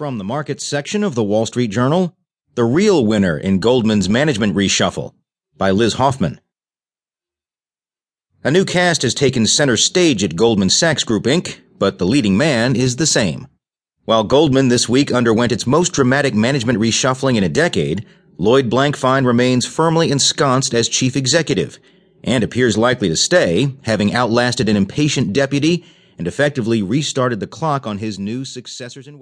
From the markets section of the Wall Street Journal, The Real Winner in Goldman's Management Reshuffle by Liz Hoffman. A new cast has taken center stage at Goldman Sachs Group Inc., but the leading man is the same. While Goldman this week underwent its most dramatic management reshuffling in a decade, Lloyd Blankfein remains firmly ensconced as chief executive and appears likely to stay, having outlasted an impatient deputy and effectively restarted the clock on his new successors in